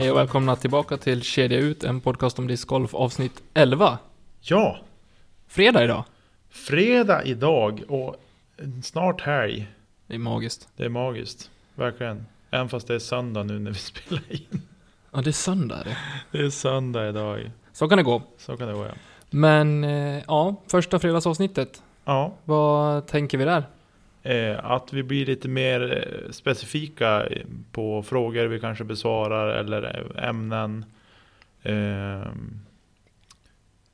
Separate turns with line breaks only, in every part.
Hej och välkomna tillbaka till Kedja Ut, en podcast om discgolf avsnitt 11.
Ja,
Fredag idag.
fredag idag och snart helg.
Det är magiskt.
Det är magiskt, verkligen. Även fast det är söndag nu när vi spelar in.
Ja, det är söndag det.
Det är söndag idag.
Så kan det gå.
Så kan det gå ja.
Men eh, ja, första fredagsavsnittet.
Ja,
Vad tänker vi där?
Eh, att vi blir lite mer eh, specifika på frågor vi kanske besvarar eller eh, ämnen.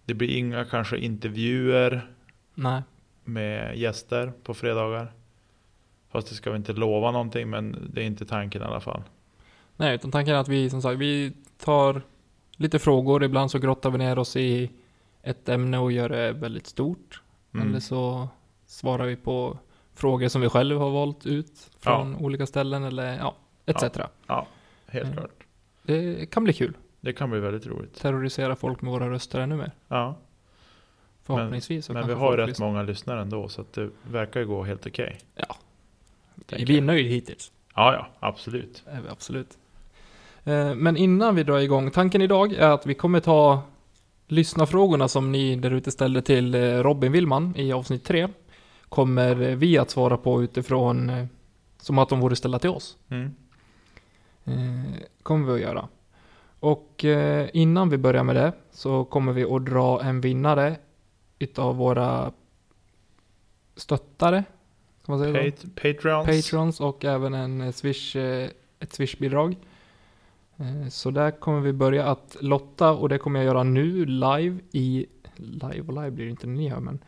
Det blir inga kanske intervjuer
Nej.
med gäster på fredagar. Fast det ska vi inte lova någonting men det är inte tanken i alla fall.
Nej, utan tanken är att vi som sagt, vi tar lite frågor. Ibland så grottar vi ner oss i ett ämne och gör det väldigt stort.
Mm.
Eller så svarar vi på frågor som vi själva har valt ut från olika ställen eller ja, etc.
Ja, helt
Mm.
klart.
Det kan bli kul.
Det kan bli väldigt roligt.
Terrorisera folk med våra röster ännu mer.
Ja,
Förhoppningsvis. så
men vi har rätt
lyssnar.
många lyssnare ändå så att det verkar ju gå helt okej.
Vi är nöjda hittills.
Ja, ja, absolut.
Är vi absolut. Eh, Men innan vi drar igång, tanken idag är att vi kommer ta lyssnarfrågorna som ni där ute ställde till eh, Robin Willman i avsnitt 3. Kommer vi att svara på utifrån eh, som att de vore ställda till oss.
Mm.
Eh, kommer vi att göra. Och eh, innan vi börjar med det så kommer vi att dra en vinnare utav våra stöttare. Kan man säga?
Pat- Patreons.
Patrons och även en Swish, ett Swish-bidrag. Så där kommer vi börja att lotta och det kommer jag göra nu live i... Live och live blir det inte när ni hör men...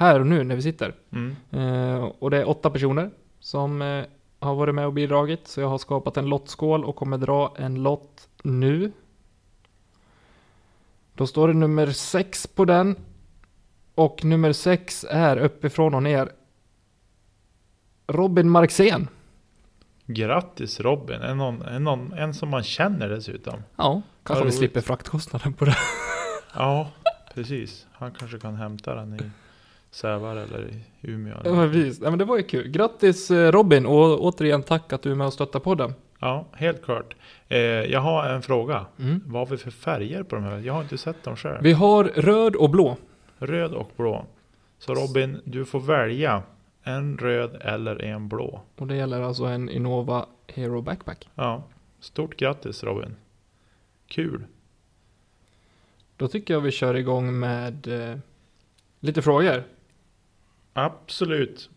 Här och nu när vi sitter.
Mm.
Eh, Och det är åtta personer som eh, har varit med och bidragit. Så jag har skapat en lottskål och kommer dra en lott nu. Då står det nummer sex på den. Och nummer sex är uppifrån och ner. Robin Marxén.
Grattis Robin. En, någon, en, någon, en som man känner dessutom.
Ja, kanske vi slipper fraktkostnaden på det.
Ja, precis. Han kanske kan hämta den i Sävar eller Umeå.
Ja, men visst. Ja, men det var ju kul. Grattis eh, Robin och återigen tack att du är med och stöttar podden.
Ja, helt klart. Eh, jag har en fråga.
Mm.
Vad har vi för färger på de här? Jag har inte sett dem själv.
Vi har röd och blå.
Röd och blå. Så Robin, du får välja en röd eller en blå.
Och det gäller alltså en Innova Hero Backpack.
Ja, stort grattis Robin. Kul.
Då tycker jag vi kör igång med eh, lite frågor.
Absolut.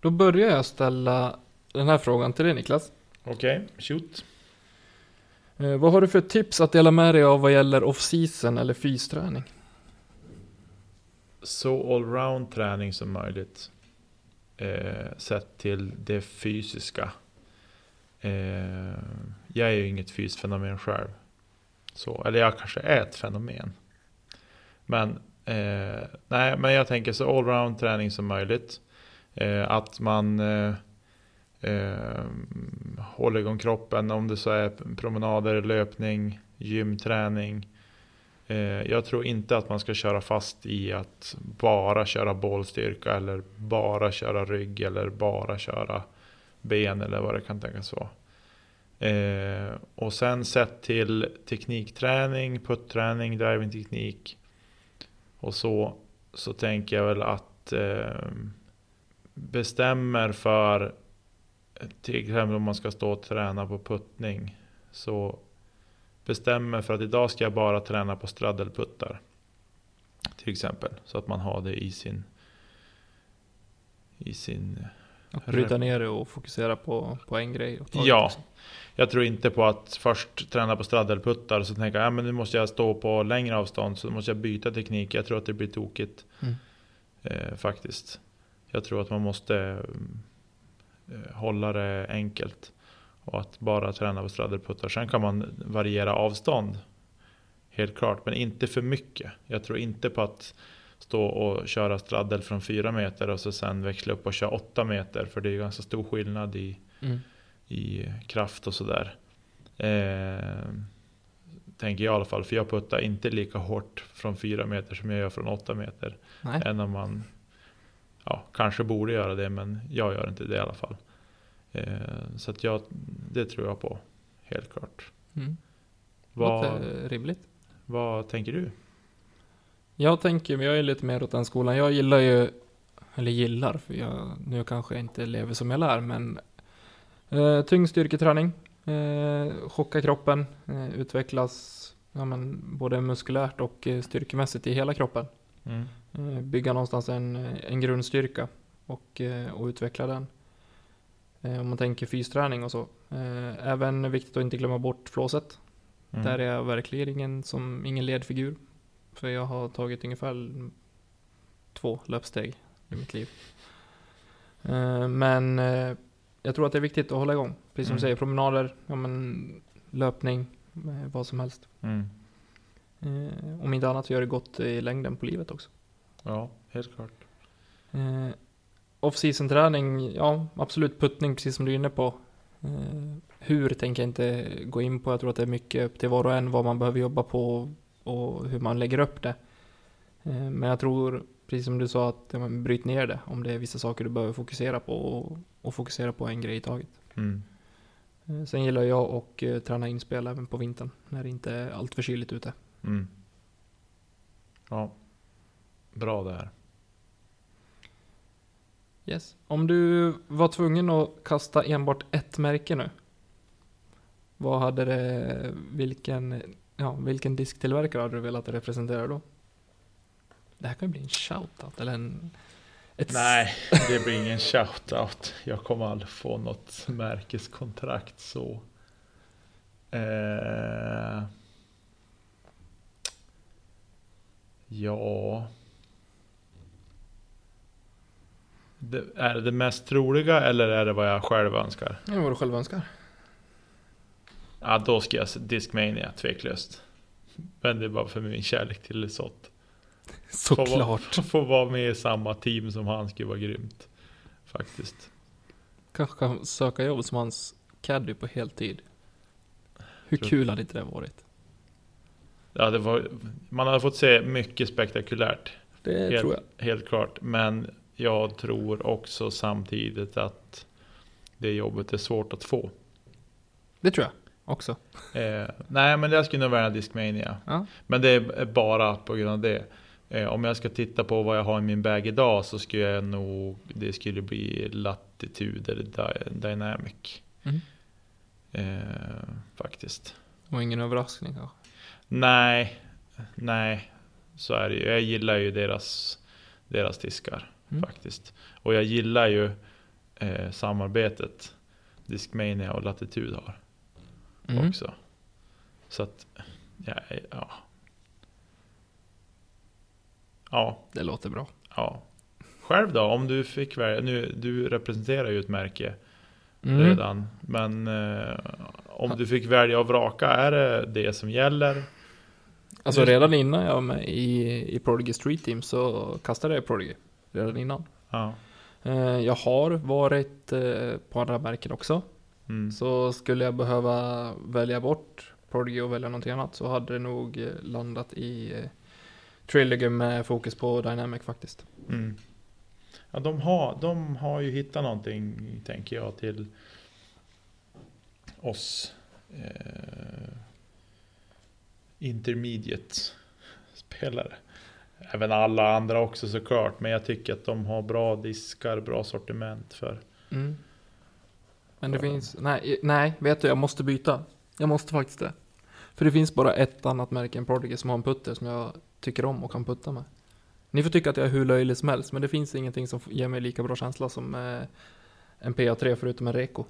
Då börjar jag ställa den här frågan till dig Niklas.
Okej, shoot.
Eh, vad har du för tips att dela med dig av vad gäller off-season eller fysträning?
Så allround träning som möjligt. Eh, sett till det fysiska. Eh, jag är ju inget fysfenomen själv. Så, eller jag kanske är ett fenomen. Men, eh, nej, men jag tänker så allround träning som möjligt. Eh, att man eh, eh, håller igång kroppen om det så är promenader, löpning, gymträning. Eh, jag tror inte att man ska köra fast i att bara köra bålstyrka eller bara köra rygg eller bara köra ben eller vad det kan tänkas vara. Eh, och sen sett till teknikträning, putträning, drivingteknik och så, så tänker jag väl att eh, bestämmer för till exempel om man ska stå och träna på puttning så bestämmer för att idag ska jag bara träna på straddelputtar. Till exempel. Så att man har det i sin i sin
bryta ner det och fokusera på, på en grej.
Ja.
liksom.
Jag tror inte på att först träna på straddleputtar och så tänka ja, men nu måste jag stå på längre avstånd så måste jag byta teknik. Jag tror att det blir tokigt.
Mm.
Eh, faktiskt. Jag tror att man måste eh, hålla det enkelt. Och att bara träna på straddleputtar. Sen kan man variera avstånd. Helt klart, men inte för mycket. Jag tror inte på att stå och köra straddel från 4 meter och så sen växla upp och köra 8 meter. För det är ju ganska stor skillnad i
Mm.
i kraft och sådär. Eh, tänker jag i alla fall, för jag puttar inte lika hårt från 4 meter som jag gör från 8 meter.
Nej.
Än om man ja, kanske borde göra det, men jag gör inte det i alla fall. Eh, så att jag, det tror jag på, helt klart.
Mm.
Vad,
Låter rimligt.
vad tänker du?
Jag tänker, men jag är lite mer åt den skolan. Jag gillar ju, eller gillar, för jag, nu kanske jag inte lever som jag lär, men eh, tung styrketräning, eh, chocka kroppen, eh, utvecklas ja, men, både muskulärt och eh, styrkemässigt i hela kroppen.
Mm.
Eh, bygga någonstans en, en grundstyrka och, eh, och utveckla den. Eh, om man tänker fysträning och så. Eh, även viktigt att inte glömma bort flåset.
Mm.
Där är jag verkligen ingen, som, ingen ledfigur. För jag har tagit ungefär två löpsteg i mitt liv. Eh, Men eh, jag tror att det är viktigt att hålla igång. Precis som
Mm.
du säger, promenader, ja, men, löpning, eh, vad som helst.
Mm.
Om inte annat så gör det gott i längden på livet också.
Ja, helt klart.
Off-season träning, ja absolut puttning precis som du är inne på. Hur tänker jag inte gå in på. Jag tror att det är mycket upp till var och en vad man behöver jobba på och hur man lägger upp det. Eh, men jag tror, precis som du sa, att ja, bryt ner det om det är vissa saker du behöver fokusera på och, och fokusera på en grej i taget.
Mm.
Eh, sen gillar jag att eh, träna inspel även på vintern när det inte är allt för kyligt ute.
Mm. Ja, bra där.
Yes. Om du var tvungen att kasta enbart ett märke nu. Vad hade det, vilken, ja, vilken disktillverkare hade du velat representera då? Det här kan ju bli en shoutout eller en... Ett
Nej, det blir ingen shoutout. Jag kommer aldrig få något märkeskontrakt så. Eh, ja. Det, är det det mest troliga eller är det vad jag själv önskar?
Ja, vad du själv önskar.
Ja, då ska jag säga Discmania, tveklöst. Men det är bara för min kärlek till Lesoth.
Såklart.
Få vara med i samma team som han skulle vara grymt. Faktiskt.
Kanske kan söka jobb som hans caddy på heltid. Hur
Tror-
kul hade inte det varit?
Ja, det var, man hade fått se mycket spektakulärt.
Det
Helt,
tror jag.
helt klart. Men jag tror också samtidigt att det jobbet är svårt att få.
Det tror jag också.
Eh, nej, men jag skulle nog välja Discmania.
Ja.
Men det är bara på grund av det. Eh, om jag ska titta på vad jag har i min bag idag så skulle jag nog, det skulle bli Latitude eller Dy- Dynamic.
Mm.
Eh, faktiskt.
Var ingen överraskning kanske.
Nej, nej, så är det ju. Jag gillar ju deras, deras diskar
Mm.
faktiskt. Och jag gillar ju eh, samarbetet Discmania och Latitude har
Mm.
också. Så att, ja, ja. Ja,
Det låter bra.
ja. Själv då, om du fick välja, nu, du representerar ju ett märke
Mm.
redan. Men eh, om du fick välja och vraka, är det det som gäller?
Alltså redan innan jag var med i, i Prodigy Street Team så kastade jag Prodigy. Redan innan.
Ja.
Eh, Jag har varit eh, på andra märken också.
Mm.
Så skulle jag behöva välja bort Prodigy och välja någonting annat så hade det nog eh, landat i eh, Trilogy med fokus på Dynamic faktiskt.
Mm. Ja, de har, de har ju hittat någonting, tänker jag, till oss eh, intermediate spelare. Även alla andra också såklart, men jag tycker att de har bra diskar, bra sortiment för.
Mm. Men det
Ja.
finns, nej, nej, vet du, jag måste byta. Jag måste faktiskt det. För det finns bara ett annat märke än Prodigy som har en putter som jag tycker om och kan putta med. Ni får tycka att jag är hur löjlig som helst, men det finns ingenting som ger mig lika bra känsla som eh, en PA3 förutom en Reko.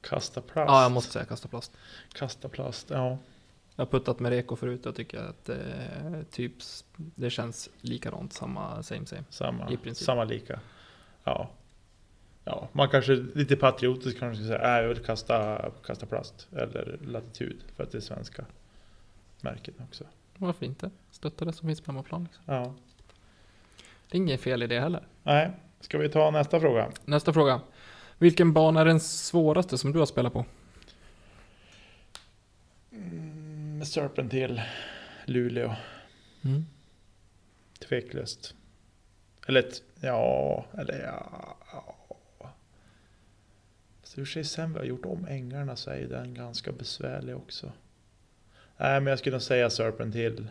Kasta plast.
Ja, jag måste säga kasta plast.
Kasta plast, ja.
Jag har puttat med Reko förut jag tycker att eh, typ det känns likadant, samma same same.
Samma, samma lika. Ja. Ja, man kanske lite patriotiskt kanske ska säga, "Nej, jag vill kasta, kasta plast. Eller latitud, för att det är svenska märken också.
Varför inte? Stötta det som finns på hemmaplan. Liksom.
Ja.
Det är inget fel i det heller.
Nej, ska vi ta nästa fråga?
Nästa fråga. Vilken bana är den svåraste som du har spelat på?
Mm, Serpent till Luleå.
Mm.
Tveklöst. Eller ja, eller ja. Så sig sen vi har gjort om ängarna så är ju den ganska besvärlig också. Nej men jag skulle nog säga Serpent Hill.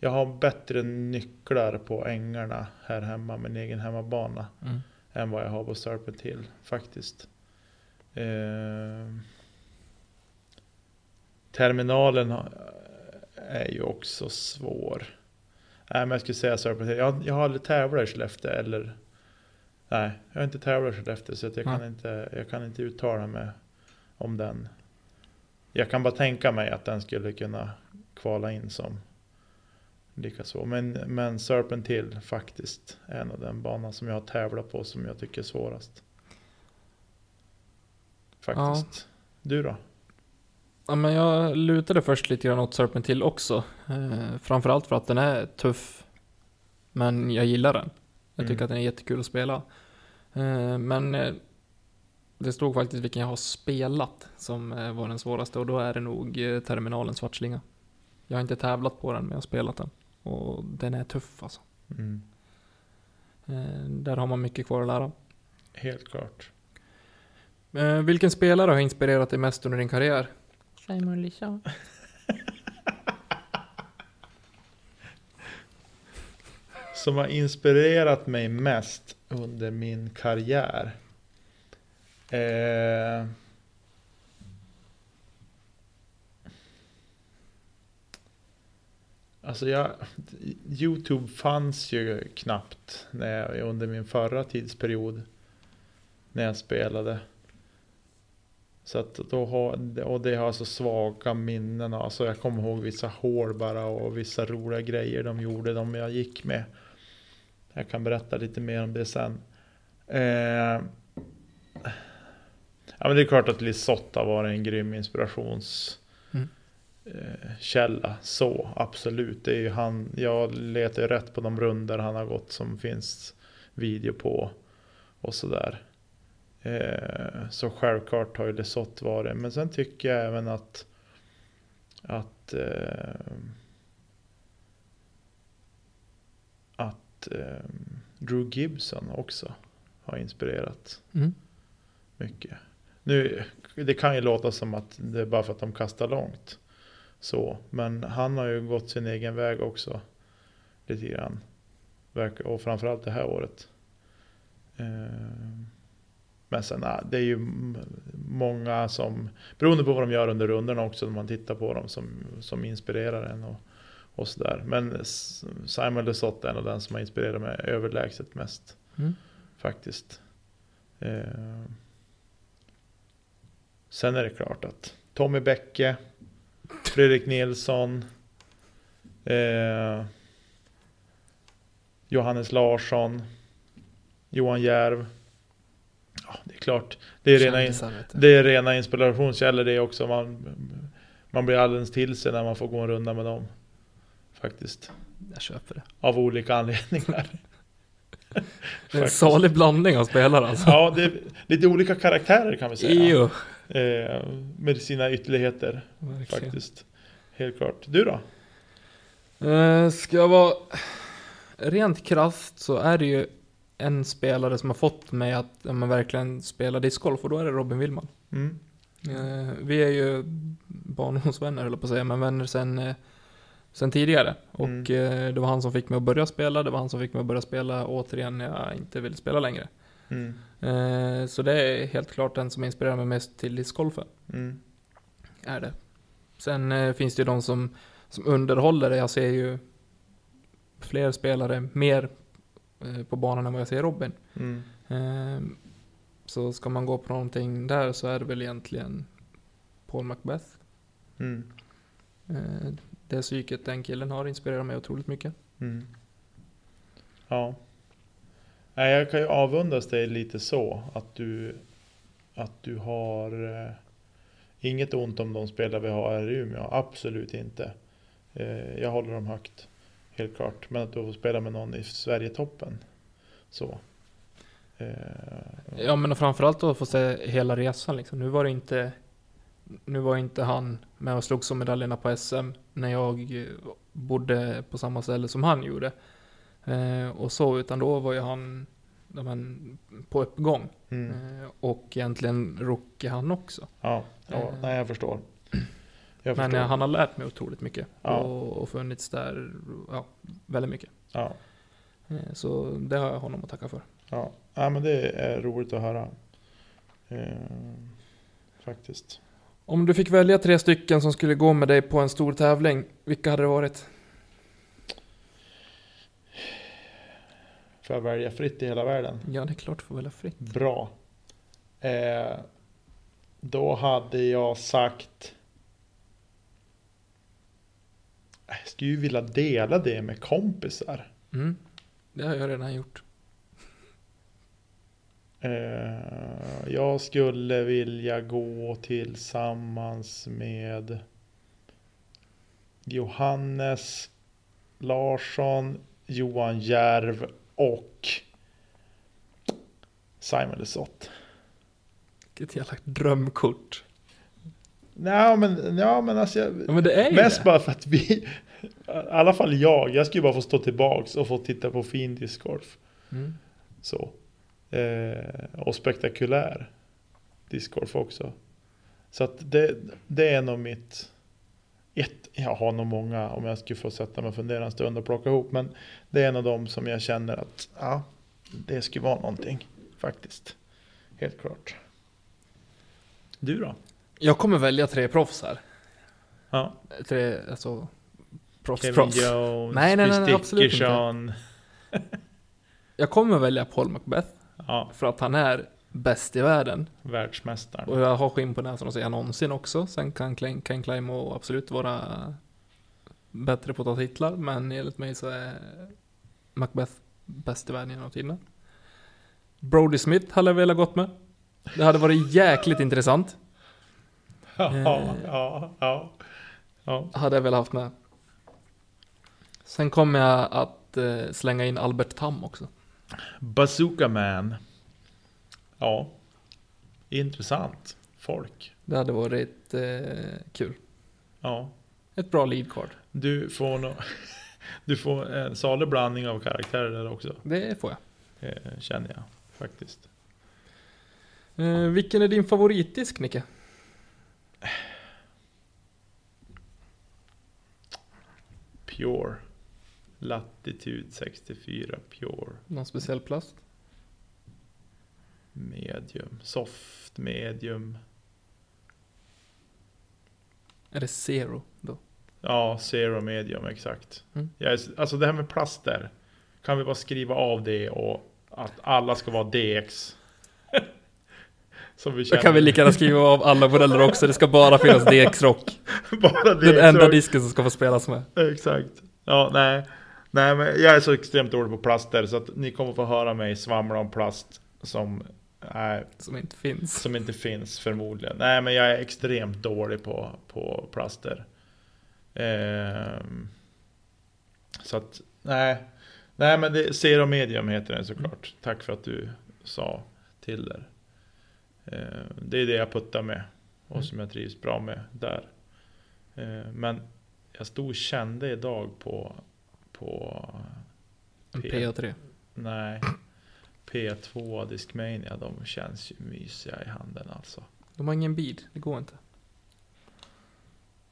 Jag har bättre nycklar på ängarna här hemma, min egen hemmabana.
Mm.
Än vad jag har på Serpent Hill faktiskt. Eh, terminalen är ju också svår. Nej men jag skulle säga Serpent Hill. Jag, jag har aldrig tävlat i Skellefteå eller Nej, jag har inte tävlat i Skellefteå så jag, kan inte, jag kan inte uttala mig om den. Jag kan bara tänka mig att den skulle kunna kvala in som likaså. Men, men Serpent Hill faktiskt är en av den banan som jag har tävlat på som jag tycker är svårast. Faktiskt. Du då?
Ja, men jag lutade först lite grann åt Serpent Hill också. Eh, framförallt för att den är tuff. Men jag gillar den. Jag tycker
Mm.
att den är jättekul att spela. Eh, men eh, det stod faktiskt vilken jag har spelat som eh, var den svåraste och då är det nog terminalen Svartslinga. Jag har inte tävlat på den men jag har spelat den. Och den är tuff alltså.
Mm.
Där har man mycket kvar att lära.
Helt klart.
Vilken spelare har inspirerat dig mest under din karriär? Simon Lisa.
Som har inspirerat mig mest under min karriär. Eh, alltså jag, Youtube fanns ju knappt när jag, under min förra tidsperiod. När jag spelade. Så att då har, och det har så svaga minnen. Alltså jag kommer ihåg vissa hål bara och vissa roliga grejer de gjorde, de jag gick med. Jag kan berätta lite mer om det sen. Eh, ja men det är klart att Lisotte har varit en grym inspirations
Mm.
eh. Så absolut. Det är ju han, jag letar ju rätt på de runder han har gått som finns video på. Och sådär. Eh, så självklart har ju Lesoth varit. Men sen tycker jag även att att eh, eh, Drew Gibson också har inspirerat
Mm.
mycket. Nu, det kan ju låta som att det är bara för att de kastar långt. Så, men han har ju gått sin egen väg också. Lite grann. Och framförallt det här året. Eh, Men sen, nej, det är ju många som, beroende på vad de gör under rundorna också, när man tittar på dem, som, som inspirerar en och, och sådär. Men Simon Lesoth är en av den som har inspirerat mig överlägset mest,
Mm.
faktiskt. Eh, sen är det klart att Tommy Bäcke, Fredrik Nilsson, eh, Johannes Larsson, Johan Järv. Ja, det är klart. Det är rena,
du.
det är rena inspirationskällor det också. Man, man blir alldeles till sig när man får gå en runda med dem. Faktiskt.
Jag köper det.
Av olika anledningar.
Det är en salig blandning av spelare alltså.
Ja, det är lite olika karaktärer kan vi säga.
Jo.
Eh, med sina ytterligheter
Verkligen.
faktiskt. Helt klart. Du då?
Eh, ska jag vara rent krasst så är det ju en spelare som har fått mig att ja, men verkligen spela discgolf och då är det Robin Willman.
Mm.
Eh, vi är ju barndomsvänner höll jag på att säga, men vänner sen, eh, sen tidigare. Och
Mm.
eh, det var han som fick mig att börja spela, det var han som fick mig att börja spela återigen när jag inte ville spela längre.
Mm.
Eh, så det är helt klart den som inspirerar mig mest till discgolfen.
Mm.
Är det. Sen eh, finns det ju de som, som underhåller det. Jag ser ju fler spelare mer eh, på banan än vad jag ser Robin.
Mm.
Eh, Så ska man gå på någonting där så är det väl egentligen Paul Macbeth. Det psyket den killen har inspirerat mig otroligt mycket.
Mm. Ja. Jag kan ju avundas dig lite så. Att du, att du har eh, inget ont om de spelare vi har här i Umeå. Absolut inte. Eh, jag håller dem högt. Helt klart. Men att du får spela med någon i Sverigetoppen. Så. Eh,
Ja men framförallt att få se hela resan liksom. Nu var det inte Nu var inte han med och slogs om medaljerna på SM när jag eh, bodde på samma ställe som han gjorde. Eh, och så, utan då var ju han men, på uppgång.
mm.
Eh, och egentligen rookie han också.
Ja, ja
Eh.
nej jag förstår. Jag
Men
förstår.
eh, han har lärt mig otroligt mycket.
Ja.
Och, och funnits där ja, väldigt mycket.
Ja,
så det har jag honom att tacka för.
ja. ja, men det är roligt att höra. Eh, faktiskt.
Om du fick välja tre stycken som skulle gå med dig på en stor tävling, vilka hade det varit?
Får jag välja fritt i hela världen?
Ja, det är klart du får välja fritt.
Bra. Eh, då hade jag sagt... Jag skulle ju vilja dela det med kompisar.
Mm. Det har jag redan gjort.
Eh, jag skulle vilja gå tillsammans med Johannes Larsson, Johan Järv och Simon Lesoth.
Vilket jävla drömkort.
Nej men, ja, men alltså jag,
Ja, men det är ju
Mest
det.
bara för att vi, i alla fall jag, jag skulle bara få stå tillbaks och få titta på fin discgolf.
Mm.
Så. Eh, och spektakulär discgolf också. Så att det, det är nog mitt, ett, jag har nog många om jag skulle få sätta mig och fundera en stund och plocka ihop. Men det är en av dem som jag känner att, ja, det skulle vara någonting faktiskt. Helt klart. Du då?
Jag kommer välja tre proffs här.
Ja.
Tre, alltså, proffs,
Kevin
proffs.
Jones,
Nej, nej, nej, nej, absolut inte. Jag kommer välja Paul Macbeth.
Ja,
För att han är bäst i världen.
världsmästaren.
Och jag har skinn på näsan att säga någonsin också. Sen kan Klein, kan Kleimo absolut vara bättre på att ta titlar. Men enligt mig så är Macbeth bäst i världen genom tiderna. Brody Smith hade jag velat gått med. Det hade varit jäkligt intressant.
Ja,
Eh.
ja, ja. ja.
Hade jag velat haft med. Sen kommer jag att eh, slänga in Albert Tam också.
Bazooka Man. Ja. Intressant folk.
Det hade varit eh, kul.
Ja.
Ett bra lead card.
Du får nog... Du får en salig blandning av karaktärer där också.
Det får jag.
Eh, känner jag faktiskt.
Eh, vilken är din favoritdisk Nicke?
Pure. Latitude 64 Pure.
Någon speciell plast?
Medium. Soft medium.
Är det Zero då?
Ja, zero medium exakt.
Mm.
Jag är, alltså det här med plaster. Kan vi bara skriva av det och att alla ska vara DX? Som vi
Då kan vi lika gärna skriva av alla modeller också. Det ska bara finnas DX-rock.
bara DX.
Den enda disken som ska få spelas med.
Exakt. Ja, nej. Nej, men jag är så extremt dålig på plaster så att ni kommer få höra mig svamla om plast som, nej,
Som inte finns.
som inte finns förmodligen. Nej, men jag är extremt dålig på, på plaster. Ehm, så att, nej. Nej, men det, Zero Medium heter den såklart. Tack för att du sa till där. Ehm, det är det jag puttar med och
Mm.
som jag trivs bra med där. Ehm, men jag stod och kände idag på, på P.
PA3.
nej, P2 Discmania. De känns ju mysiga i handen alltså.
De har ingen bid. Det går inte.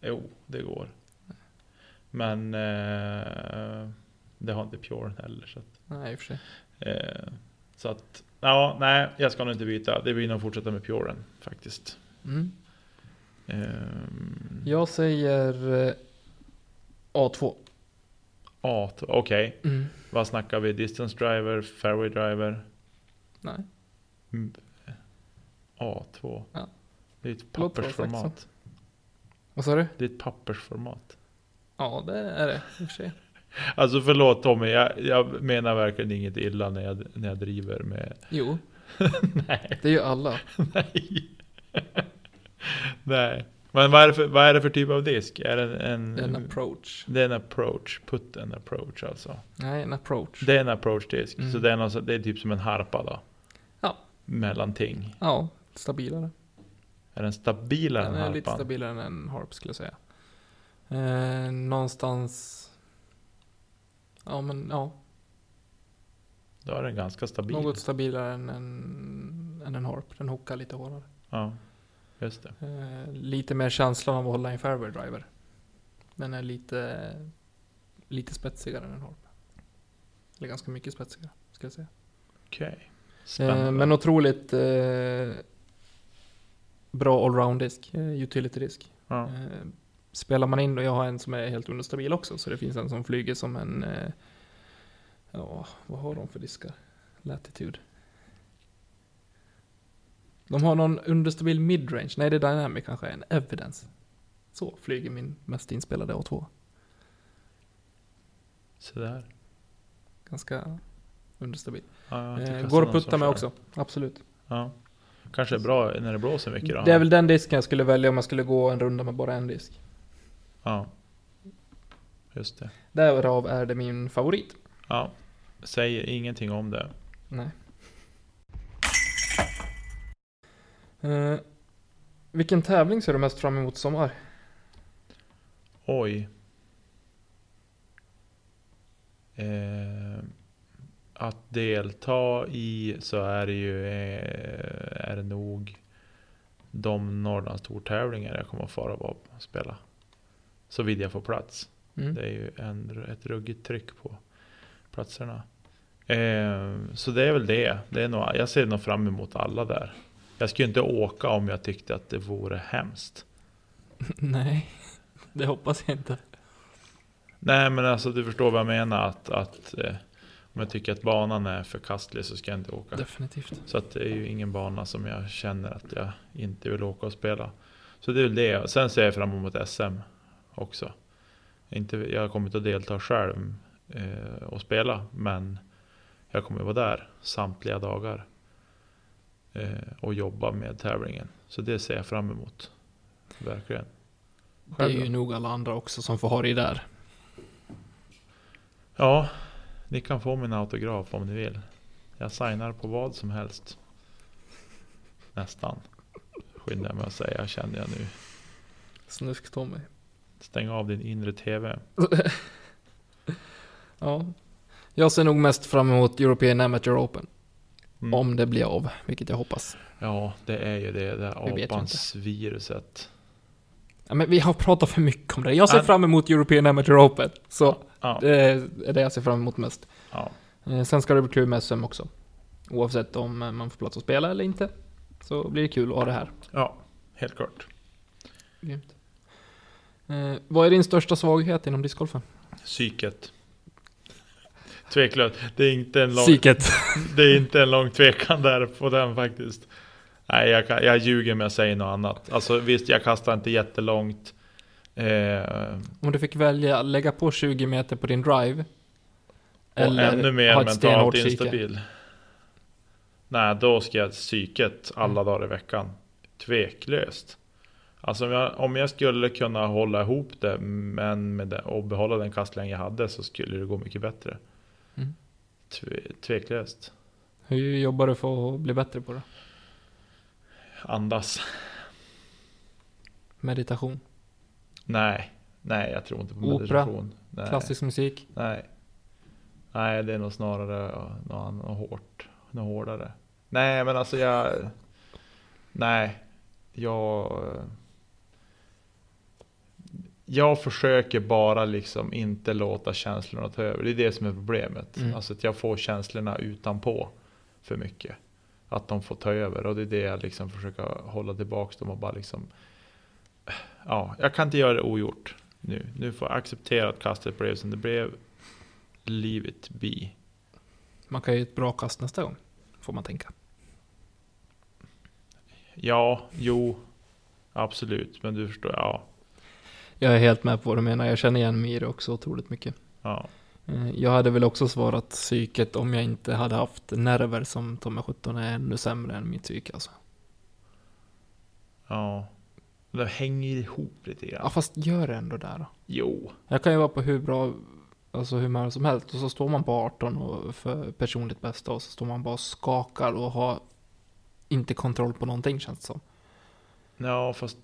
Jo, det går. Men eh, det har inte Pure heller. Så att,
Nej, i och för sig.
eh, så att, ja, nej, jag ska nog inte byta. Det blir nog fortsätta med Puren faktiskt.
Mm.
Ehm,
Jag säger eh, A2.
Okej.
Mm.
Vad snackar vi? Distance driver, fairway driver?
Nej.
Mm, A2.
Ja.
Det är ett pappersformat.
Vad sa du?
Det är ett pappersformat.
Ja, det är det i och för sig.
Alltså förlåt Tommy, jag, jag menar verkligen inget illa när jag, när jag driver med...
Jo,
Nej.
det är ju alla.
Nej. Nej. Men vad är, det för, vad är det för typ av disk? Är det en...
Är en approach.
Det är en approach. Put en approach alltså.
Nej, en approach.
Det är en approach-disk.
Mm.
Så det är, något, det är typ som en harpa då?
Ja.
Mellanting.
Ja, stabilare.
Är den stabilare
Den
än
är
harpan?
lite stabilare än en harp skulle jag säga. Eh, någonstans... Ja, men ja.
Då är den ganska stabil.
Något stabilare än en, än en harp. Den hookar lite hårdare.
Ja, just det.
Eh, lite mer känslan av att hålla i en fairway driver. Den är lite, lite spetsigare än en harp. Eller ganska mycket spetsigare, ska jag säga.
Okej. Spännande.
Eh, men otroligt eh, bra allround-disk, utility-disk.
ja.
Spelar man in, och jag har en som är helt understabil också, så det finns en som flyger som en, ja, vad har de för diskar? Latitude. De har någon understabil midrange, nej det är Dynamic kanske, en Evidence. Så flyger min mest inspelade A2.
Så där.
Ganska understabil.
Ja,
Eh, går att putta med också, absolut.
Ja. Kanske är bra när det blåser mycket då.
Det är väl den disken jag skulle välja om jag skulle gå en runda med bara en disk.
Ja. Just det.
Därav är det min favorit.
Ja. Säger ingenting om det.
Nej. Eh, vilken tävling ser du mest fram emot sommar?
Oj. Eh, att delta i så är det ju eh, är det nog de Norrlands tävlingar jag kommer att fara och spela. Så vill jag få plats.
Mm.
Det är ju en, ett ruggigt tryck på platserna. Eh, så det är väl det. det är nog, jag ser nog fram emot alla där. Jag skulle inte åka om jag tyckte att det vore hemskt.
Nej, det hoppas jag inte.
Nej men alltså du förstår vad jag menar. Att, att eh, om jag tycker att banan är förkastlig så ska jag inte åka.
Definitivt.
Så att det är ju ingen bana som jag känner att jag inte vill åka och spela. Så det är väl det. Sen ser jag fram emot SM också. Inte, jag kommer inte att delta själv eh, och spela. Men jag kommer vara där samtliga dagar. Eh, och jobba med tävlingen. Så det ser jag fram emot. Verkligen.
Det är
Själv
ju nog alla andra också som får ha det där.
Ja, ni kan få min autograf om ni vill. Jag signar på vad som helst. Nästan. Skyndar jag mig att säga, känner jag nu.
Snusk-Tommy.
Stäng av din inre TV.
Ja. Jag ser nog mest fram emot European Amateur Open.
Mm.
Om det blir av, vilket jag hoppas.
Ja, det är ju det. Det
ju
apans viruset.
Ja, men vi har pratat för mycket om det. Jag ser
Ja.
fram emot European Amateur Open. Så
Ja,
det är det jag ser fram emot mest.
ja.
Eh, Sen ska det bli kul med SM också. Oavsett om eh, man får plats att spela eller inte. Så blir det kul att ha det här.
ja helt klart.
Grymt. Eh, vad är din största svaghet inom discgolfen?
Psyket. Tveklöst. Det är inte en lång, det är inte en lång tvekan där på den faktiskt. Nej, jag, jag ljuger med att säga något annat. Alltså visst, jag kastar inte jättelångt. Eh,
Om du fick välja, lägga på 20 meter på din drive.
Och ännu mer
ha ett
mentalt instabil. Nej, då ska jag psyket alla dagar i veckan. Tveklöst. Alltså om jag, om jag skulle kunna hålla ihop det, men med det, och behålla den kastlängd jag hade så skulle det gå mycket bättre.
Mm.
Tve, tveklöst.
Hur jobbar du för att bli bättre på det?
Andas.
Meditation,
Nej, nej jag tror inte på
Opera.
meditation. Nej.
klassisk musik.
Nej. Nej, det är nog snarare något, något hårt. Något hårdare. Nej, men alltså jag... Nej. Jag... Jag försöker bara liksom inte låta känslorna ta över. Det är det som är problemet.
Mm.
Alltså att jag får känslorna utanpå för mycket. Att de får ta över. Och det är det jag liksom försöker hålla tillbaka dem och bara liksom... Ja, jag kan inte göra det ogjort nu. Nu får jag acceptera att kastet blev som det blev. Leave it be.
Man kan ju ett bra kast nästa gång. Får man tänka.
Ja, jo. Absolut, men du förstår, ja.
Jag är helt med på vad du menar. Jag känner igen mig i det också otroligt mycket.
ja.
Eh, Jag hade väl också svarat psyket om jag inte hade haft nerver som Tommy 17 är ännu sämre än mitt psyke alltså.
Ja. Det hänger ihop lite grann.
Ja fast gör det ändå där då.
Jo.
Jag kan ju vara på hur bra alltså humör som helst och så står man på 18 och för personligt bästa och så står man bara och skakar och har inte kontroll på någonting känns det som.
Ja, fast...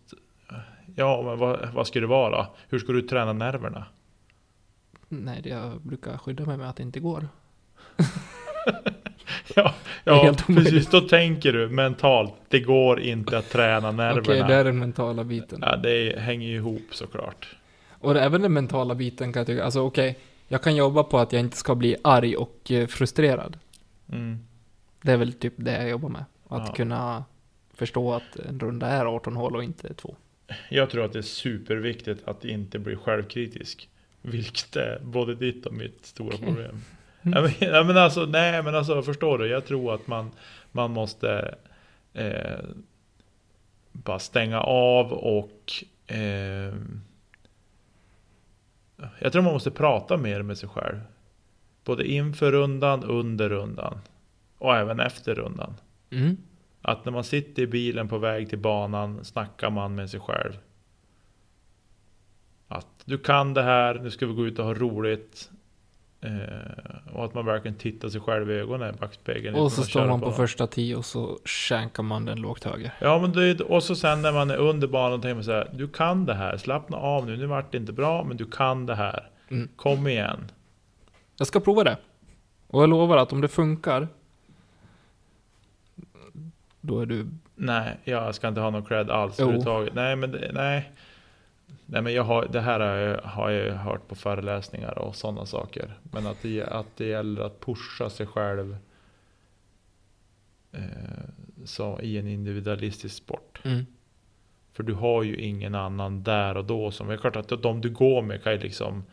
Ja, men vad, vad ska det vara? Hur ska du träna nerverna?
Nej, jag brukar skydda mig med att det inte går.
Ja, ja precis. Då tänker du mentalt. Det går inte att träna nerverna.
Okej, det är den mentala biten.
Ja, det hänger ju ihop såklart.
Och även den mentala biten kan jag tycka, alltså okej, jag kan jobba på att jag inte ska bli arg och eh, frustrerad.
Mm.
Det är väl typ det jag jobbar med. Att
Ja.
kunna förstå att en runda är 18 hål och inte två.
Jag tror att det är superviktigt att inte bli självkritisk. Vilket är både ditt och mitt stora problem.
Mm.
Ja, men alltså, nej men alltså förstår du? Jag tror att man, man måste eh, bara stänga av och eh, Jag tror man måste prata mer med sig själv. Både inför rundan, under rundan och även efter rundan.
Mm.
Att när man sitter i bilen på väg till banan snackar man med sig själv. Att du kan det här, nu ska vi gå ut och ha roligt. Eh, och att man verkligen tittar sig själv i ögonen i backspegeln.
Och så står man på
banan.
första tio och så shankar man den lågt höger.
Ja men det, och så sen när man är under banan tänker man så här. Du kan det här, slappna av nu. Nu vart det inte bra, men du kan det här.
Mm.
Kom igen.
Jag ska prova det. Och jag lovar att om det funkar, då är du...
Nej, jag ska inte ha någon cred alls överhuvudtaget. Nej, men det, nej. Nej, men jag har, det här har jag, har jag hört på föreläsningar och sådana saker. Men att det, att det gäller att pusha sig själv eh, så, i en individualistisk sport.
Mm.
För du har ju ingen annan där och då. Som, det är klart att de du går med kan ju liksom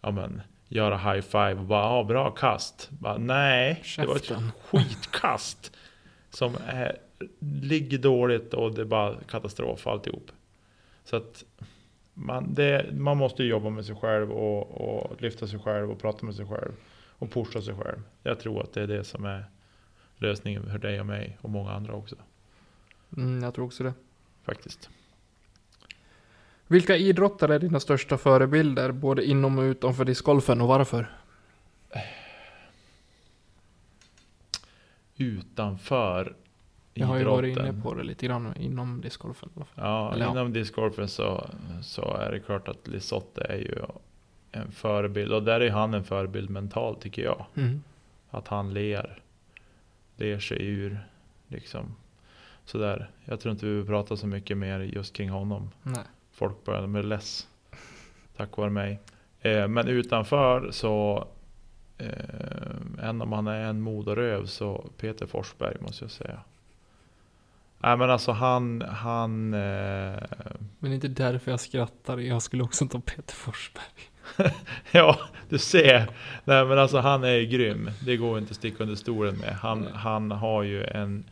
ja, men, göra high five och bara ah, bra kast. Bara, nej, det var ett
Käften.
skitkast. Som är, ligger dåligt och det är bara katastrof alltihop. Så att man, det, man måste ju jobba med sig själv och, och lyfta sig själv och prata med sig själv. Och pusha sig själv. Jag tror att det är det som är lösningen för dig och mig och många andra också.
Mm, jag tror också det.
Faktiskt.
Vilka idrottare är dina största förebilder, både inom och utanför discgolfen och varför?
Utanför
Jag har ju varit inne på det lite grann inom discgolfen.
Ja,
Eller ja.
inom discgolfen så, så är det klart att Lisotte är ju en förebild. Och där är han en förebild mentalt tycker jag.
Mm.
Att han ler. Ler sig ur. Liksom. Sådär. Jag tror inte vi behöver prata så mycket mer just kring honom.
Nej.
Folk börjar med less. Tack vare mig. Eh, men utanför så. Eh, än om han är en modoröv så Peter Forsberg måste jag säga. Nej men alltså han, han eh,
Men inte därför jag skrattar. Jag skulle också ta Peter Forsberg.
Ja, du ser. Nej men alltså han är grym. Det går inte att sticka under stolen med. Han,
Nej.
han har ju en,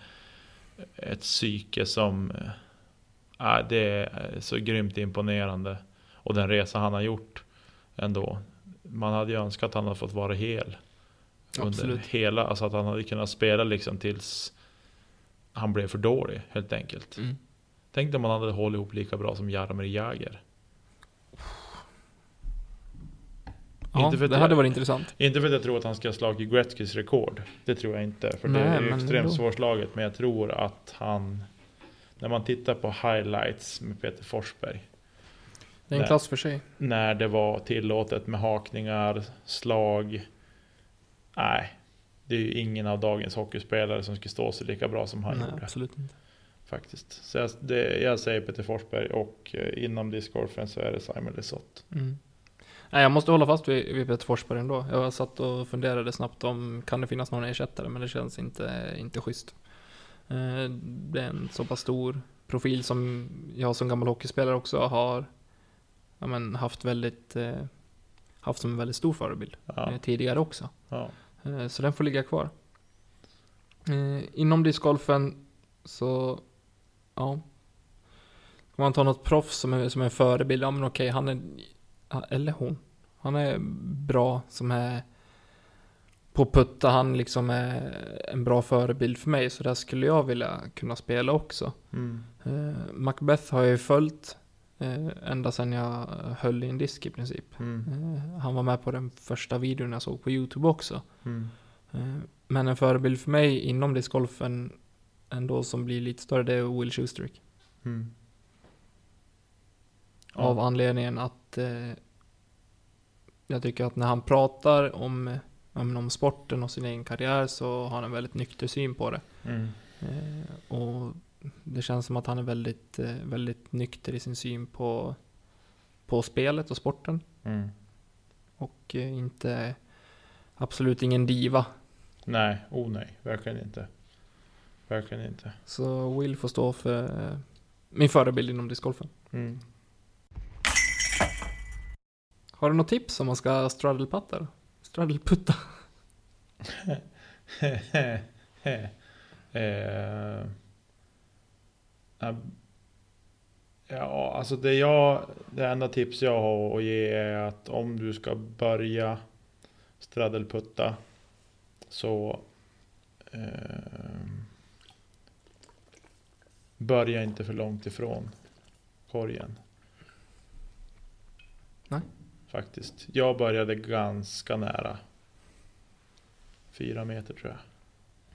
ett psyke som äh, det är så grymt imponerande. Och den resa han har gjort ändå. Man hade ju önskat att han hade fått vara hel. Under
Absolut.
hela, alltså att han hade kunnat spela liksom tills han blev för dålig helt enkelt.
Mm.
Tänk om man hade hållit ihop lika bra som Jaromir Jagr.
Ja,
Inte för att
det
jag-
hade varit intressant.
Inte för att jag tror att han ska ha slagit Gretzkys rekord. Det tror jag inte. För det
Nej,
är ju
men
extremt svårslaget. Men jag tror att han... När man tittar på highlights med Peter Forsberg.
Det är en klass för sig.
När det var tillåtet med hakningar, slag. Nej. Det är ju ingen av dagens hockeyspelare som skulle stå sig lika bra som han
Nej,
gjorde.
absolut inte.
Faktiskt. Så jag, det, jag säger Peter Forsberg och eh, inom discgolfen så är det Simon Lisotte.
Mm. Nej, jag måste hålla fast vid, vid Peter Forsberg ändå. Jag satt och funderade snabbt om kan det finnas någon ersättare, men det känns inte, inte schysst. Eh, Det är en så pass stor profil som jag som gammal hockeyspelare också har ja, men, haft väldigt eh, haft som en väldigt stor förebild
Ja,
tidigare också.
ja.
Eh, Så den får ligga kvar. Eh, Inom discgolfen så Ja. Om man tar något proffs som är, som är en förebild, ja men okej, han är, eller hon, han är bra som är på putta, han liksom är en bra förebild för mig, så där skulle jag vilja kunna spela också.
Mm.
Eh, Macbeth har jag ju följt ända sedan jag höll i en disk i princip.
Mm.
Eh, han var med på den första videon jag såg på YouTube också.
Mm.
Eh, men en förebild för mig inom discgolfen ändå som blir lite större, det är Will Schustrick.
Mm. Ja.
Av anledningen att eh, jag tycker att när han pratar om, eh, om sporten och sin egen karriär så har han en väldigt nykter syn på det.
Mm.
Eh, och det känns som att han är väldigt, eh, väldigt nykter i sin syn på, på spelet och sporten.
Mm.
Och eh, inte, absolut ingen diva.
Nej, oh nej, verkligen inte. Verkligen inte.
Så Will får stå för eh, min förebild inom discgolfen.
Mm.
Har du något tips om man ska straddlepatta? Straddleputta?
eh, ja, alltså det jag, det enda tips jag har att ge är att om du ska börja straddleputta så eh, börja inte för långt ifrån korgen.
Nej.
Faktiskt. Jag började ganska nära. Fyra meter tror jag.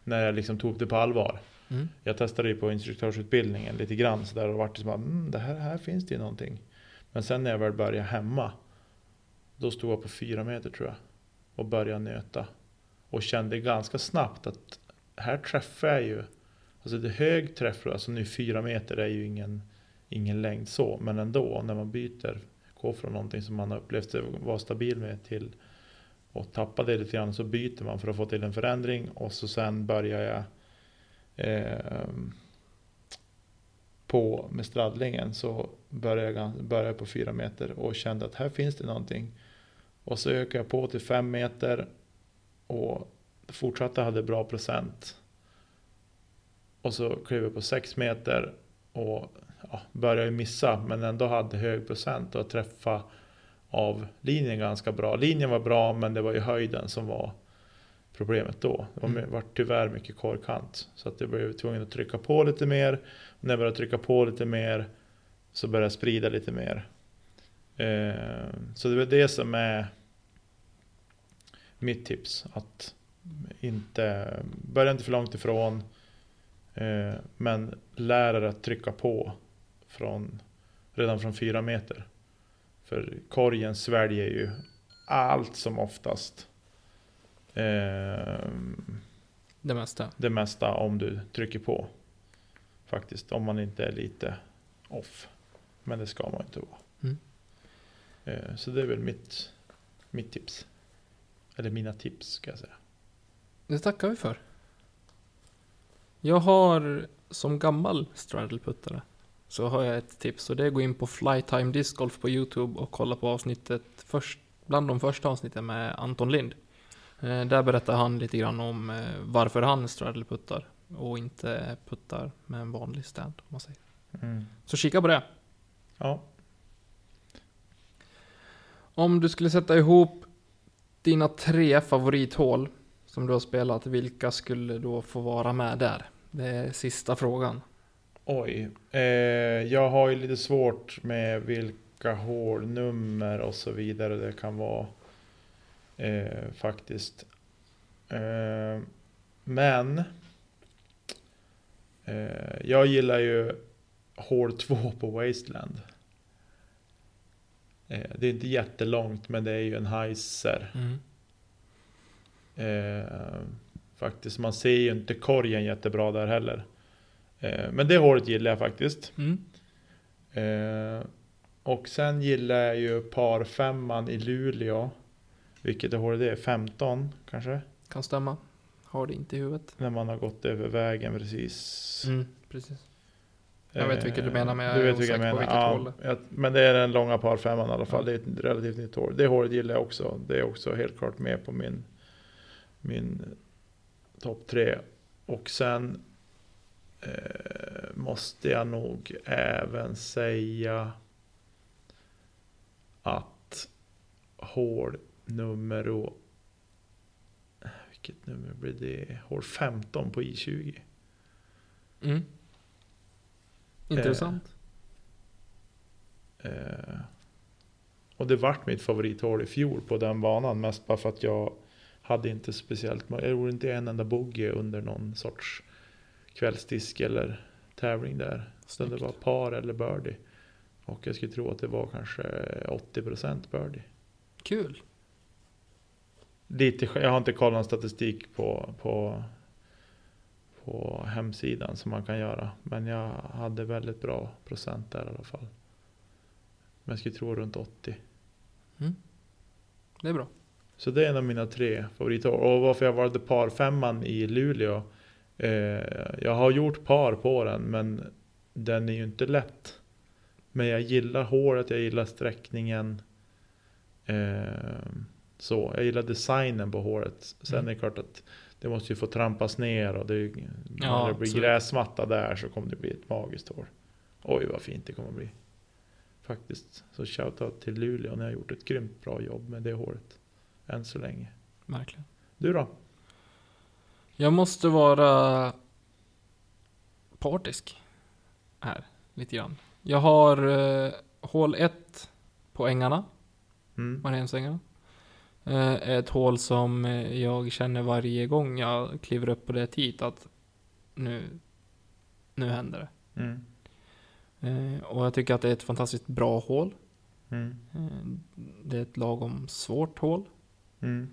När jag liksom tog det på allvar.
Mm.
Jag testade ju på instruktörsutbildningen lite grann så där och vart det som att mm, det här, här finns det ju någonting. Men sen när jag väl började hemma. Då stod jag på fyra meter tror jag. Och började nöta. Och kände ganska snabbt att här träffar jag ju. Alltså det är hög träff, alltså nu fyra meter är ju ingen, ingen längd så. Men ändå när man byter, går från någonting som man har upplevt sig vara stabil med till och tappa det lite grann så byter man för att få till en förändring och så sen börjar jag eh, på med straddlingen så började jag, började jag på fyra meter och kände att här finns det någonting. Och så ökade jag på till fem meter och fortsatte hade bra procent. Och så klev jag på sex meter och ja, började ju missa men ändå hade hög procent och träffa av linjen ganska bra. Linjen var bra men det var ju höjden som var problemet då. Det var,
Mm.
var tyvärr mycket korkant. Så att jag blev tvungen att trycka på lite mer. Och när jag började trycka på lite mer så började jag sprida lite mer. Eh, så det är det som är mitt tips. Att inte börja inte för långt ifrån. Eh, men lär er att trycka på från, redan från fyra meter. För korgen sväljer ju allt som oftast. Eh,
Det mesta.
det mesta om du trycker på. Faktiskt, om man inte är lite off. Men det ska man inte vara.
Mm.
Eh, Så det är väl mitt, mitt tips. Eller mina tips ska jag säga.
Det tackar vi för. Jag har som gammal straddleputtare så har jag ett tips och det är att gå in på Flytime Disc Golf på Youtube och kolla på avsnittet först, bland de första avsnitten med Anton Lind. Eh, där berättar han lite grann om eh, varför han straddleputtar och inte puttar med en vanlig stand om man säger. Så kika på det.
Ja.
Om du skulle sätta ihop dina tre favorithål som du har spelat, vilka skulle då få vara med där? Det är sista frågan.
Oj. Eh, jag har ju lite svårt med vilka hålnummer och så vidare det kan vara. Eh, faktiskt. Eh, men. Eh, jag gillar ju hål 2 på Wasteland. Eh, det är inte jättelångt men det är ju en heiser. Eh, faktiskt. Man ser ju inte korgen jättebra där heller. Eh, men det hålet gillar jag faktiskt.
Mm.
Och sen gillar jag ju par femman i Luleå. Vilket hål det är? 15 kanske?
Kan stämma. Har det inte i huvudet.
När man har gått över vägen precis.
Mm, precis. Jag vet vilket du
Eh,
menar, men jag
du
är
vet jag
osäker på
menar.
vilket
Ja,
hål.
jag, men det är den långa par femman i alla fall.
Ja.
Det är ett relativt nytt hål. Det hålet gillar jag också. Det är också helt klart med på min, min topp tre. Och sen eh, måste jag nog även säga att hål nummer och vilket nummer blir det? Hål 15 på I20.
Mm. Intressant.
Eh, och det vart mitt favorithål i fjol på den banan. Mest bara för att jag hade inte speciellt, jag gjorde inte en enda bogey under någon sorts kvällsdisk eller tävling där. Så det var par eller birdie. Och jag skulle tro att det var kanske 80% birdie.
Kul.
Lite, jag har inte kollat någon statistik på, på, på hemsidan som man kan göra. Men jag hade väldigt bra procent där i alla fall. Men jag skulle tro runt 80.
Det är bra.
Så det är en av mina tre favoritår. Och varför jag valde par femman i Luleå. Eh, jag har gjort par på den men den är ju inte lätt. Men jag gillar håret, jag gillar sträckningen. Eh, så, jag gillar designen på håret. Sen
Mm.
är det klart att det måste ju få trampas ner och det,
Ja,
när det blir
absolut.
gräsmatta där så kommer det bli ett magiskt hår. Oj vad fint det kommer bli. Faktiskt. Så shoutout till Luleå, ni har gjort ett grymt bra jobb med det håret. Än så länge.
Verkligen.
Du då?
Jag måste vara partisk här, lite grann. Jag har eh, hål 1 på ängarna,
Mm.
Mariensängarna. Eh, ett hål som eh, jag känner varje gång jag kliver upp på det hit att nu, nu händer det.
Mm.
Eh, och jag tycker att det är ett fantastiskt bra hål.
Mm.
Det är ett lagom svårt hål.
Mm.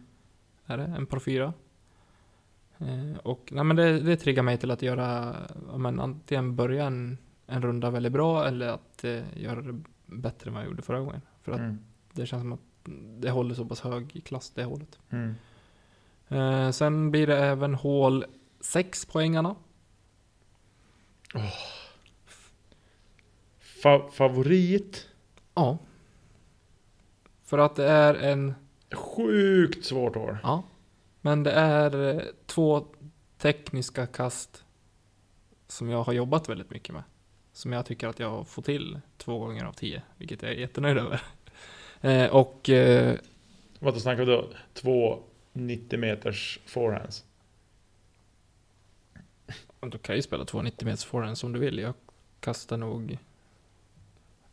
är det, en par fyra. Och nej, men det, det triggar mig till att göra, men antingen börja en, en runda väldigt bra eller att eh, göra det bättre än vad jag gjorde förra gången. För att
Mm.
det känns som att det håller så pass hög klass det hålet.
Mm.
Eh, sen blir det även hål 6 på ängarna.
Fa- favorit?
Ja. För att det är en,
Sjukt svårt hår.
ja. Men det är eh, två tekniska kast som jag har jobbat väldigt mycket med. Som jag tycker att jag får till två gånger av tio, vilket jag är jättenöjd över. Eh, och eh,
Vad snackar vi då? Två 90 meters forehands.
du kan ju spela två 90 meters forehand som du vill. Jag kastar nog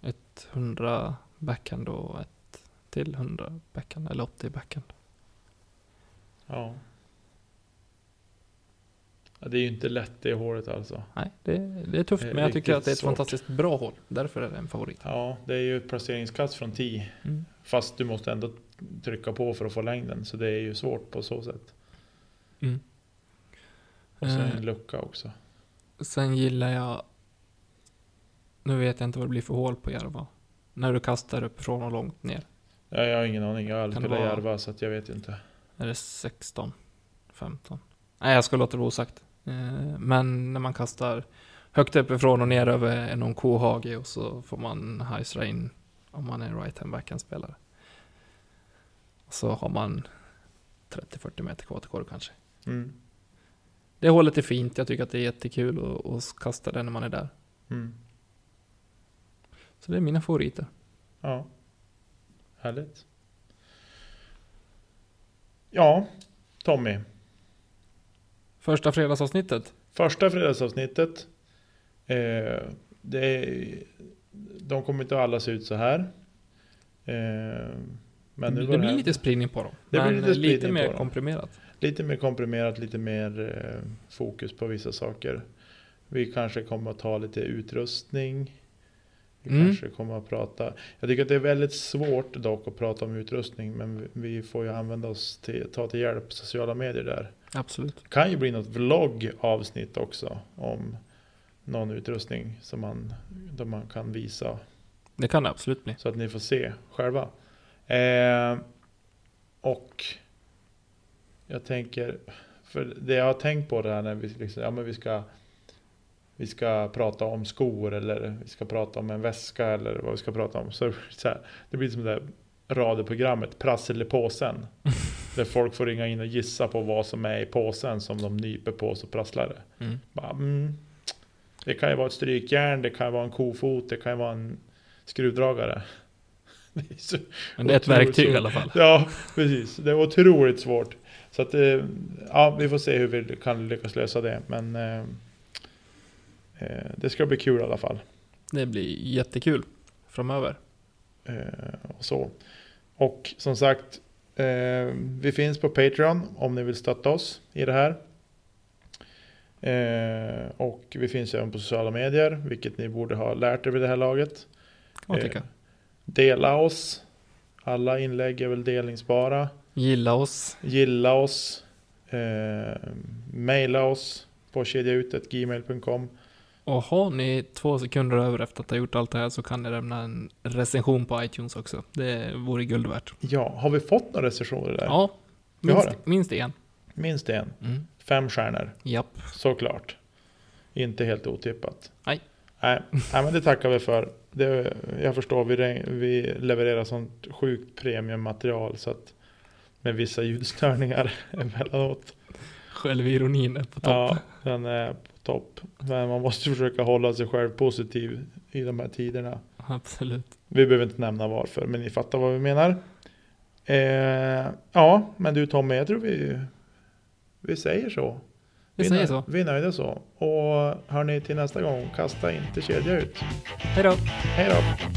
ett 100 backhand och ett till 100 backhand, eller 80 backhand.
Ja. Ja. Det är ju inte lätt det håret alltså.
Nej, det, det är tufft,
Det är
men jag tycker att det är ett
svårt.
fantastiskt bra hål. Därför är det en favorit.
Ja, det är ju ett placeringskast från 10.
Mm.
Fast du måste ändå trycka på för att få längden. Så det är ju svårt på så sätt.
Mm.
Och sen
Eh,
en lucka också.
Sen gillar jag... Nu vet jag inte vad det blir för hål på Järva. När du kastar uppifrån och långt ner.
Ja, jag har ingen aning. Jag har aldrig spelat Järva så jag vet inte.
Är det 16? 15? Nej, jag ska låta det vara osagt. Eh, Men när man kastar högt uppifrån och ner över någon kohage och så får man hajsra in om man är right hand backhand spelare. Så har man 30-40 meter kvar till korg kanske.
Mm.
Det hålet är fint, jag tycker att det är jättekul att, att kasta det när man är där.
Mm.
Så det är mina favoriter.
Ja. Härligt. Ja, Tommy.
Första fredagsavsnittet.
Första fredagsavsnittet. Eh, det de kommer inte alla se ut så här. Eh, men nu
det
det
blir
här,
lite spridning på dem.
Det blir
men
lite
lite,
spridning
mer komprimerat.
lite mer komprimerat, lite mer eh, fokus på vissa saker. Vi kanske kommer att ta lite utrustning. Vi
Mm.
kanske kommer att prata. Jag tycker att det är väldigt svårt dock att prata om utrustning. Men vi- vi får ju använda oss till, ta till hjälp sociala medier där.
Absolut.
Det kan ju bli något vloggavsnitt också. Om någon utrustning som man, där man kan visa.
Det kan det absolut bli.
Så att ni får se själva. Eh, och jag tänker, för det jag har tänkt på det här när vi, liksom, ja, men vi ska vi ska prata om skor eller vi ska prata om en väska eller vad vi ska prata om. Så, det blir så här, det blir som det där radioprogrammet Prassel i påsen. där folk får ringa in och gissa på vad som är i påsen som de nyper på så prasslar det.
Mm.
Bara, mm, Det kan ju vara ett strykjärn, det kan vara en kofot, det kan vara en skruvdragare. Det
Men det är ett verktyg i
svårt.
alla fall.
Ja, precis. Det är otroligt svårt. Så att, eh, ja, vi får se hur vi kan lyckas lösa det. Men eh, eh, det ska bli kul i alla fall.
Det blir jättekul framöver.
Eh, och så. Och som sagt, eh, vi finns på Patreon om ni vill stötta oss i det här. Eh, och vi finns även på sociala medier, vilket ni borde ha lärt er vid det här laget. Eh. Dela oss. Alla inlägg är väl delningsbara.
Gilla oss.
Gilla oss. Eh, maila oss på kedjautet.gmail.com.
Och har ni två sekunder över efter att ha gjort allt det här så kan ni lämna en recension på iTunes också. Det vore guld värt.
Ja, har vi fått några recensioner där?
Ja, minst, minst en.
Minst en.
Mm.
Fem stjärnor.
Japp.
Såklart. Inte helt otippat.
Nej.
Nej, nej men det tackar vi för. Det, jag förstår, vi, vi levererar sånt sjukt premiummaterial så att med vissa ljudstörningar emellanåt.
Självironin är på topp.
Ja, den är topp. Men man måste försöka hålla sig själv positiv i de här tiderna.
Absolut.
Vi behöver inte nämna varför, men ni fattar vad vi menar. Eh, ja, men du Tommy, jag tror vi, vi säger så.
Vi
är
säger så.
Vi är nöjda så. Och hörni, till nästa gång, kasta inte kedja ut.
Hej då.
Hej då!